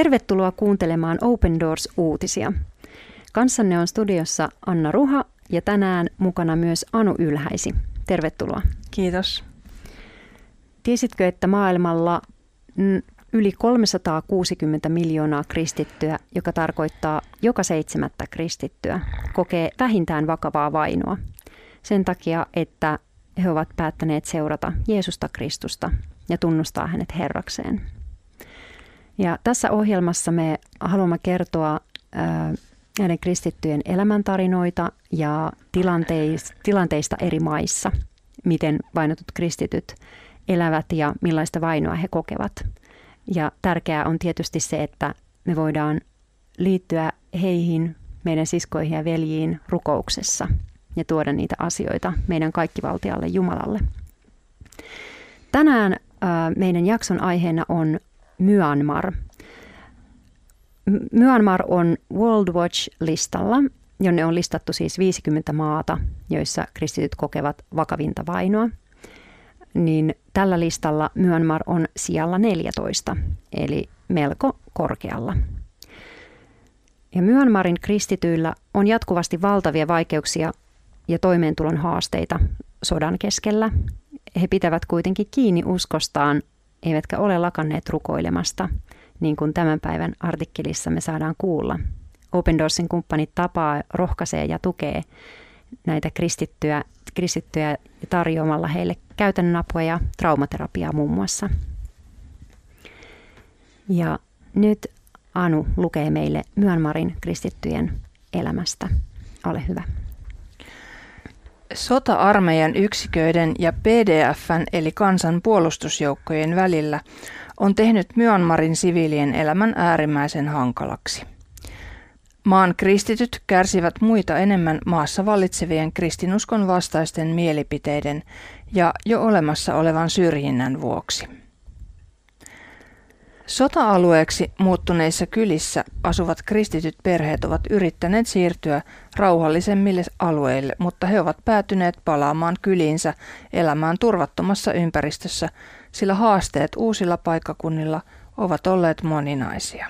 Tervetuloa kuuntelemaan Open Doors-uutisia. Kanssanne on studiossa Anna Ruha ja tänään mukana myös Anu Ylhäisi. Tervetuloa. Kiitos. Tiesitkö, että maailmalla yli 360 miljoonaa kristittyä, joka tarkoittaa joka seitsemättä kristittyä, kokee vähintään vakavaa vainoa sen takia, että he ovat päättäneet seurata Jeesusta Kristusta ja tunnustaa hänet Herrakseen. Ja tässä ohjelmassa me haluamme kertoa näiden kristittyjen elämäntarinoita ja tilanteista eri maissa, miten vainotut kristityt elävät ja millaista vainoa he kokevat. Ja tärkeää on tietysti se, että me voidaan liittyä heihin, meidän siskoihin ja veljiin rukouksessa ja tuoda niitä asioita meidän kaikkivaltialle Jumalalle. Tänään meidän jakson aiheena on Myanmar. Myanmar on World Watch-listalla, jonne on listattu siis 50 maata, joissa kristityt kokevat vakavinta vainoa. Niin tällä listalla Myanmar on sijalla 14, eli melko korkealla. Ja Myanmarin kristityillä on jatkuvasti valtavia vaikeuksia ja toimeentulon haasteita sodan keskellä. He pitävät kuitenkin kiinni uskostaan, eivätkä ole lakanneet rukoilemasta, niin kuin tämän päivän artikkelissa me saadaan kuulla. Open Doorsin kumppanit tapaa, rohkaisee ja tukee näitä kristittyjä, kristittyjä tarjoamalla heille käytännön apua ja traumaterapiaa muun muassa. Ja nyt Anu lukee meille Myanmarin kristittyjen elämästä. Ole hyvä. Sota-armeijan yksiköiden ja PDFn eli kansan puolustusjoukkojen välillä on tehnyt Myanmarin siviilien elämän äärimmäisen hankalaksi. Maan kristityt kärsivät muita enemmän maassa vallitsevien kristinuskon vastaisten mielipiteiden ja jo olemassa olevan syrjinnän vuoksi. Sota-alueeksi muuttuneissa kylissä asuvat kristityt perheet ovat yrittäneet siirtyä rauhallisemmille alueille, mutta he ovat päätyneet palaamaan kyliinsä elämään turvattomassa ympäristössä, sillä haasteet uusilla paikkakunnilla ovat olleet moninaisia.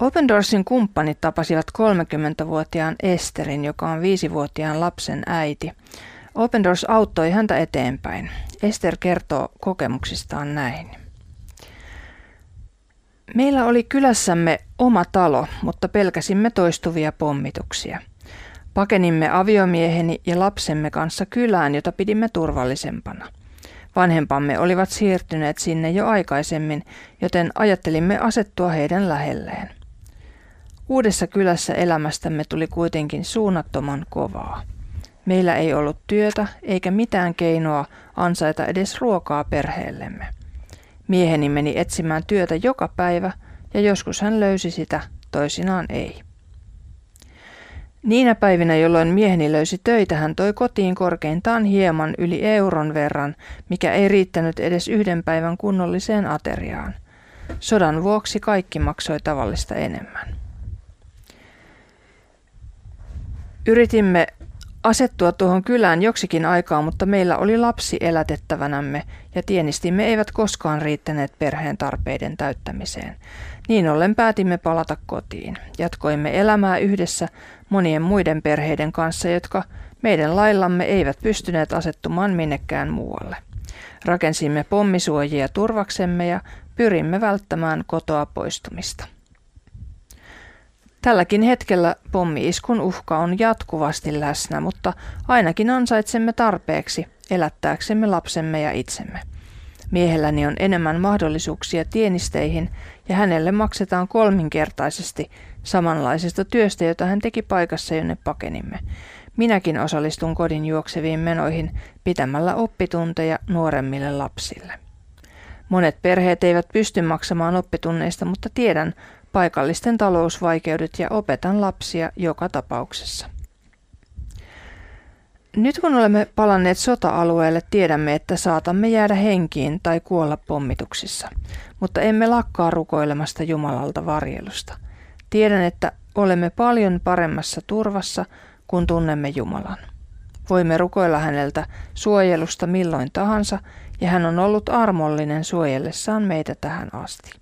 Open Doorsin kumppanit tapasivat 30-vuotiaan Esterin, joka on 5-vuotiaan lapsen äiti. Open Doors auttoi häntä eteenpäin. Ester kertoo kokemuksistaan näin. Meillä oli kylässämme oma talo, mutta pelkäsimme toistuvia pommituksia. Pakenimme aviomieheni ja lapsemme kanssa kylään, jota pidimme turvallisempana. Vanhempamme olivat siirtyneet sinne jo aikaisemmin, joten ajattelimme asettua heidän lähelleen. Uudessa kylässä elämästämme tuli kuitenkin suunnattoman kovaa. Meillä ei ollut työtä eikä mitään keinoa ansaita edes ruokaa perheellemme. Mieheni meni etsimään työtä joka päivä ja joskus hän löysi sitä, toisinaan ei. Niinä päivinä, jolloin mieheni löysi töitä, hän toi kotiin korkeintaan hieman yli euron verran, mikä ei riittänyt edes yhden päivän kunnolliseen ateriaan. Sodan vuoksi kaikki maksoi tavallista enemmän. Yritimme asettua tuohon kylään joksikin aikaa, mutta meillä oli lapsi elätettävänämme ja tienistimme eivät koskaan riittäneet perheen tarpeiden täyttämiseen. Niin ollen päätimme palata kotiin. Jatkoimme elämää yhdessä monien muiden perheiden kanssa, jotka meidän laillamme eivät pystyneet asettumaan minnekään muualle. Rakensimme pommisuojia turvaksemme ja pyrimme välttämään kotoa poistumista. Tälläkin hetkellä pommiiskun uhka on jatkuvasti läsnä, mutta ainakin ansaitsemme tarpeeksi elättääksemme lapsemme ja itsemme. Miehelläni on enemmän mahdollisuuksia tienisteihin ja hänelle maksetaan kolminkertaisesti samanlaisesta työstä, jota hän teki paikassa, jonne pakenimme. Minäkin osallistun kodin juokseviin menoihin pitämällä oppitunteja nuoremmille lapsille. Monet perheet eivät pysty maksamaan oppitunneista, mutta tiedän paikallisten talousvaikeudet ja opetan lapsia joka tapauksessa. Nyt kun olemme palanneet sota-alueelle, tiedämme, että saatamme jäädä henkiin tai kuolla pommituksissa, mutta emme lakkaa rukoilemasta Jumalalta varjelusta. Tiedän, että olemme paljon paremmassa turvassa, kun tunnemme Jumalan. Voimme rukoilla häneltä suojelusta milloin tahansa ja hän on ollut armollinen suojellessaan meitä tähän asti.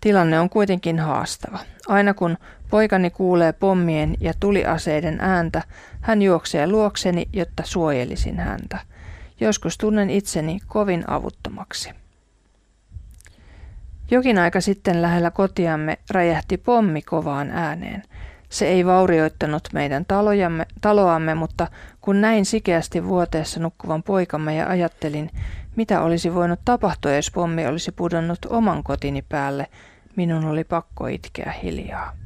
Tilanne on kuitenkin haastava. Aina kun poikani kuulee pommien ja tuliaseiden ääntä, hän juoksee luokseni, jotta suojelisin häntä. Joskus tunnen itseni kovin avuttomaksi. Jokin aika sitten lähellä kotiamme räjähti pommi kovaan ääneen. Se ei vaurioittanut meidän talojamme, taloamme, mutta kun näin sikeästi vuoteessa nukkuvan poikamme ja ajattelin, mitä olisi voinut tapahtua, jos pommi olisi pudonnut oman kotini päälle, minun oli pakko itkeä hiljaa.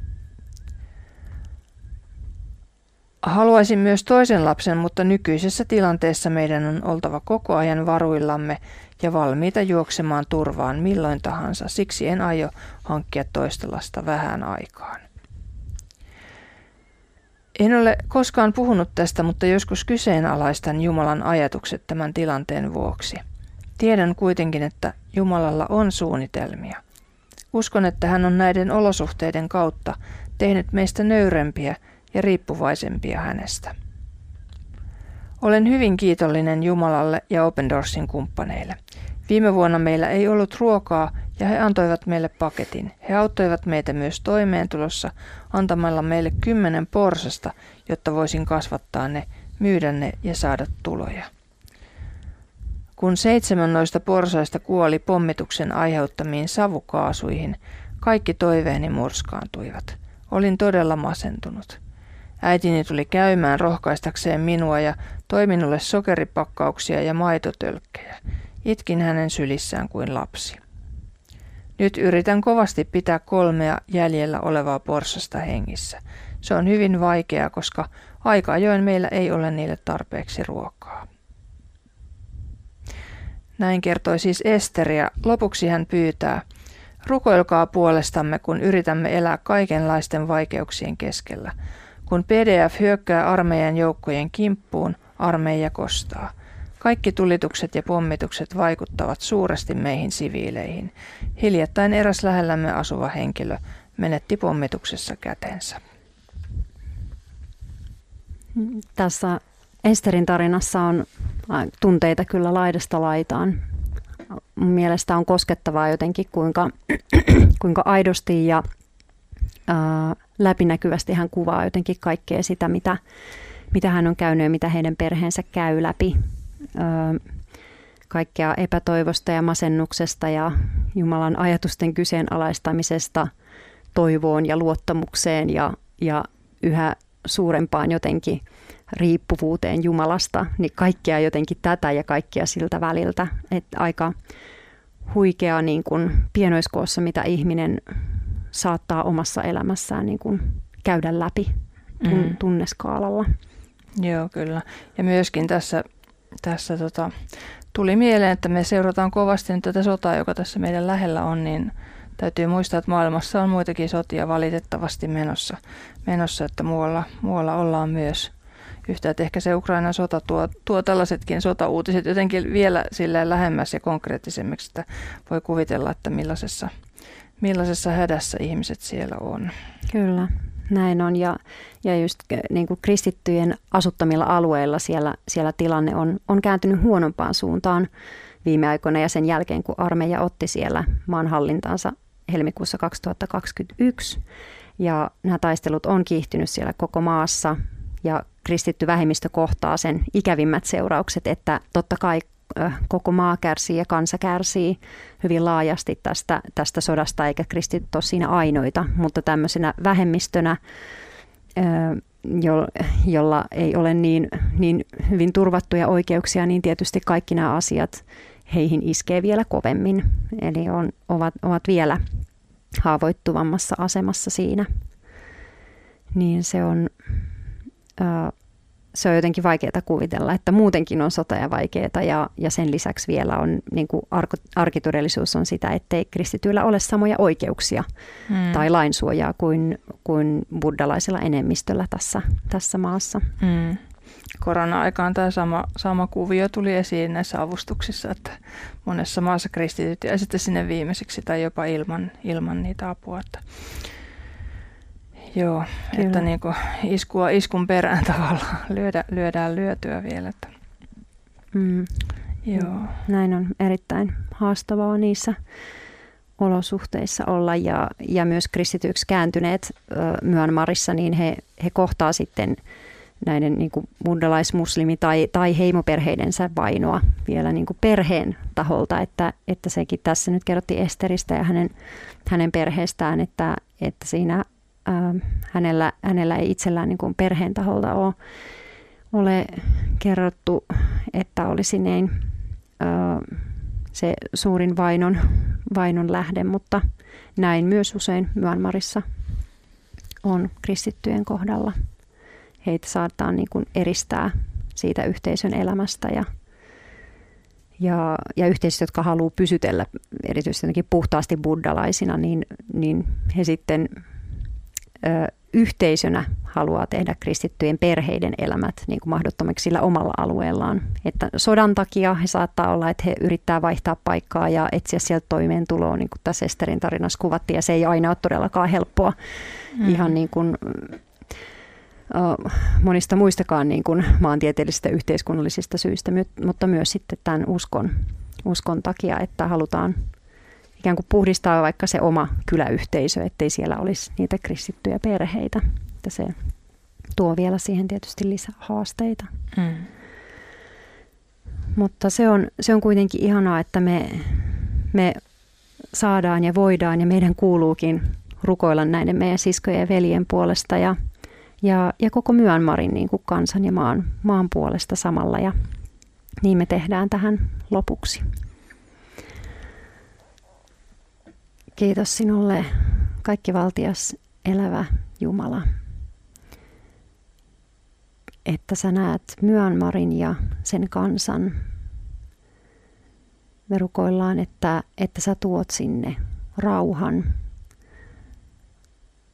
Haluaisin myös toisen lapsen, mutta nykyisessä tilanteessa meidän on oltava koko ajan varuillamme ja valmiita juoksemaan turvaan milloin tahansa. Siksi en aio hankkia toista lasta vähän aikaan. En ole koskaan puhunut tästä, mutta joskus kyseenalaistan Jumalan ajatukset tämän tilanteen vuoksi. Tiedän kuitenkin, että Jumalalla on suunnitelmia. Uskon, että hän on näiden olosuhteiden kautta tehnyt meistä nöyrempiä ja riippuvaisempia hänestä. Olen hyvin kiitollinen Jumalalle ja Open Doorsin kumppaneille. Viime vuonna meillä ei ollut ruokaa ja he antoivat meille paketin. He auttoivat meitä myös toimeentulossa antamalla meille kymmenen porsasta, jotta voisin kasvattaa ne, myydä ne ja saada tuloja. Kun seitsemän noista porsaista kuoli pommituksen aiheuttamiin savukaasuihin, kaikki toiveeni murskaantuivat. Olin todella masentunut. Äitini tuli käymään rohkaistakseen minua ja toi minulle sokeripakkauksia ja maitotölkkejä. Itkin hänen sylissään kuin lapsi. Nyt yritän kovasti pitää kolmea jäljellä olevaa porsasta hengissä. Se on hyvin vaikeaa, koska aika ajoin meillä ei ole niille tarpeeksi ruokaa. Näin kertoi siis Esteri ja lopuksi hän pyytää, rukoilkaa puolestamme, kun yritämme elää kaikenlaisten vaikeuksien keskellä. Kun PDF hyökkää armeijan joukkojen kimppuun, armeija kostaa. Kaikki tulitukset ja pommitukset vaikuttavat suuresti meihin siviileihin. Hiljattain eräs lähellämme asuva henkilö menetti pommituksessa kätensä. Tässä Esterin tarinassa on tunteita kyllä laidasta laitaan. Mielestä on koskettavaa jotenkin, kuinka, kuinka aidosti ja ää, läpinäkyvästi hän kuvaa jotenkin kaikkea sitä, mitä, mitä hän on käynyt ja mitä heidän perheensä käy läpi. Ää, kaikkea epätoivosta ja masennuksesta ja Jumalan ajatusten kyseenalaistamisesta toivoon ja luottamukseen ja, ja yhä suurempaan jotenkin riippuvuuteen Jumalasta, niin kaikkea jotenkin tätä ja kaikkia siltä väliltä. Että aika huikea niin kuin pienoiskoossa, mitä ihminen saattaa omassa elämässään niin kuin käydä läpi tun- tunneskaalalla. Joo, kyllä. Ja myöskin tässä, tässä tota, tuli mieleen, että me seurataan kovasti nyt tätä sotaa, joka tässä meidän lähellä on, niin täytyy muistaa, että maailmassa on muitakin sotia valitettavasti menossa, menossa että muualla, muualla ollaan myös yhtä, että ehkä se Ukrainan sota tuo, tuo tällaisetkin sotauutiset jotenkin vielä sille lähemmäs ja konkreettisemmiksi, että voi kuvitella, että millaisessa, millaisessa hädässä ihmiset siellä on. Kyllä, näin on. Ja, ja just niin kuin kristittyjen asuttamilla alueilla siellä, siellä tilanne on, on kääntynyt huonompaan suuntaan viime aikoina ja sen jälkeen, kun armeija otti siellä maanhallintaansa helmikuussa 2021. Ja nämä taistelut on kiihtynyt siellä koko maassa ja kristitty vähemmistö kohtaa sen ikävimmät seuraukset, että totta kai koko maa kärsii ja kansa kärsii hyvin laajasti tästä, tästä sodasta, eikä kristit ole siinä ainoita, mutta tämmöisenä vähemmistönä, jo, jolla ei ole niin, niin hyvin turvattuja oikeuksia, niin tietysti kaikki nämä asiat heihin iskee vielä kovemmin, eli on, ovat, ovat vielä haavoittuvammassa asemassa siinä. Niin se on, se on jotenkin vaikeaa kuvitella, että muutenkin on sota ja vaikeaa ja, ja sen lisäksi vielä on niin kuin arkitodellisuus on sitä, ettei kristityillä ole samoja oikeuksia hmm. tai lainsuojaa kuin, kuin buddalaisella enemmistöllä tässä, tässä maassa. Hmm. Korona-aikaan tämä sama, sama kuvio tuli esiin näissä avustuksissa, että monessa maassa kristityt ja sitten sinne viimeiseksi tai jopa ilman, ilman niitä apua. Että Joo, Kyllä. että niin kuin iskua iskun perään tavallaan lyödä, lyödään lyötyä vielä. Että. Mm. Joo. Näin on erittäin haastavaa niissä olosuhteissa olla ja, ja myös kristityksi kääntyneet ö, Myanmarissa, niin he, he kohtaa sitten näiden niin kuin buddhalaismuslimi- tai, tai heimoperheidensä vainoa vielä niin kuin perheen taholta, että, että sekin tässä nyt kerrottiin Esteristä ja hänen, hänen perheestään, että, että siinä hänellä, hänellä ei itsellään niin kuin perheen taholta ole, ole kerrottu, että olisi ää, se suurin vainon, vainon lähde, mutta näin myös usein Myanmarissa on kristittyjen kohdalla. Heitä saattaa niin kuin eristää siitä yhteisön elämästä ja, ja, ja yhteisöt, jotka haluaa pysytellä erityisesti puhtaasti buddalaisina, niin, niin he sitten yhteisönä haluaa tehdä kristittyjen perheiden elämät niin kuin mahdottomaksi sillä omalla alueellaan. Että sodan takia he saattaa olla, että he yrittää vaihtaa paikkaa ja etsiä sieltä toimeentuloa, niin kuin tässä Esterin tarinassa kuvattiin, ja se ei aina ole todellakaan helppoa. Mm. Ihan niin kuin monista muistakaan niin kuin maantieteellisistä yhteiskunnallisista syistä, mutta myös sitten tämän uskon, uskon takia, että halutaan ikään kuin puhdistaa vaikka se oma kyläyhteisö, ettei siellä olisi niitä kristittyjä perheitä. Että se tuo vielä siihen tietysti lisää haasteita. Mm. Mutta se on, se on kuitenkin ihanaa, että me, me saadaan ja voidaan ja meidän kuuluukin rukoilla näiden meidän siskojen ja veljen puolesta ja, ja, ja koko Myanmarin niin kuin kansan ja maan, maan puolesta samalla. Ja niin me tehdään tähän lopuksi. Kiitos sinulle, kaikki valtias elävä Jumala, että sä näet Myanmarin ja sen kansan. Me rukoillaan, että, että sä tuot sinne rauhan.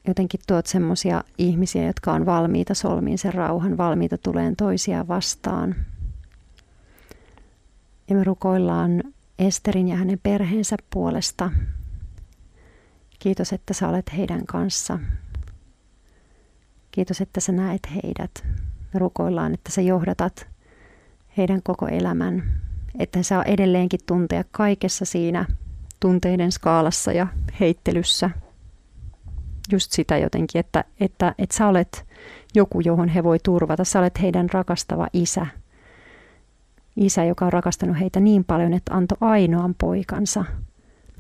Jotenkin tuot semmoisia ihmisiä, jotka on valmiita solmiin sen rauhan, valmiita tuleen toisia vastaan. Ja me rukoillaan Esterin ja hänen perheensä puolesta, Kiitos, että sä olet heidän kanssa. Kiitos, että sä näet heidät. Me rukoillaan, että sä johdatat heidän koko elämän. Että saa edelleenkin tuntea kaikessa siinä tunteiden skaalassa ja heittelyssä just sitä jotenkin, että, että, että sä olet joku, johon he voi turvata. Sä olet heidän rakastava isä. Isä, joka on rakastanut heitä niin paljon, että antoi ainoan poikansa –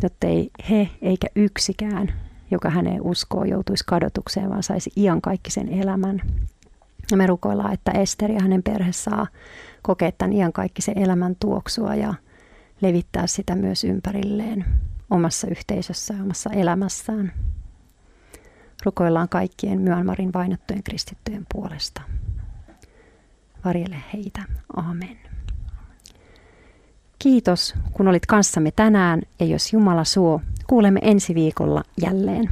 jotta ei he eikä yksikään, joka häneen uskoo, joutuisi kadotukseen, vaan saisi iankaikkisen elämän. Ja me rukoillaan, että Esteri ja hänen perhe saa kokea tämän iankaikkisen elämän tuoksua ja levittää sitä myös ympärilleen omassa yhteisössä ja omassa elämässään. Rukoillaan kaikkien Myanmarin vainottujen kristittyjen puolesta. Varjele heitä. Amen. Kiitos, kun olit kanssamme tänään ja jos Jumala suo, kuulemme ensi viikolla jälleen.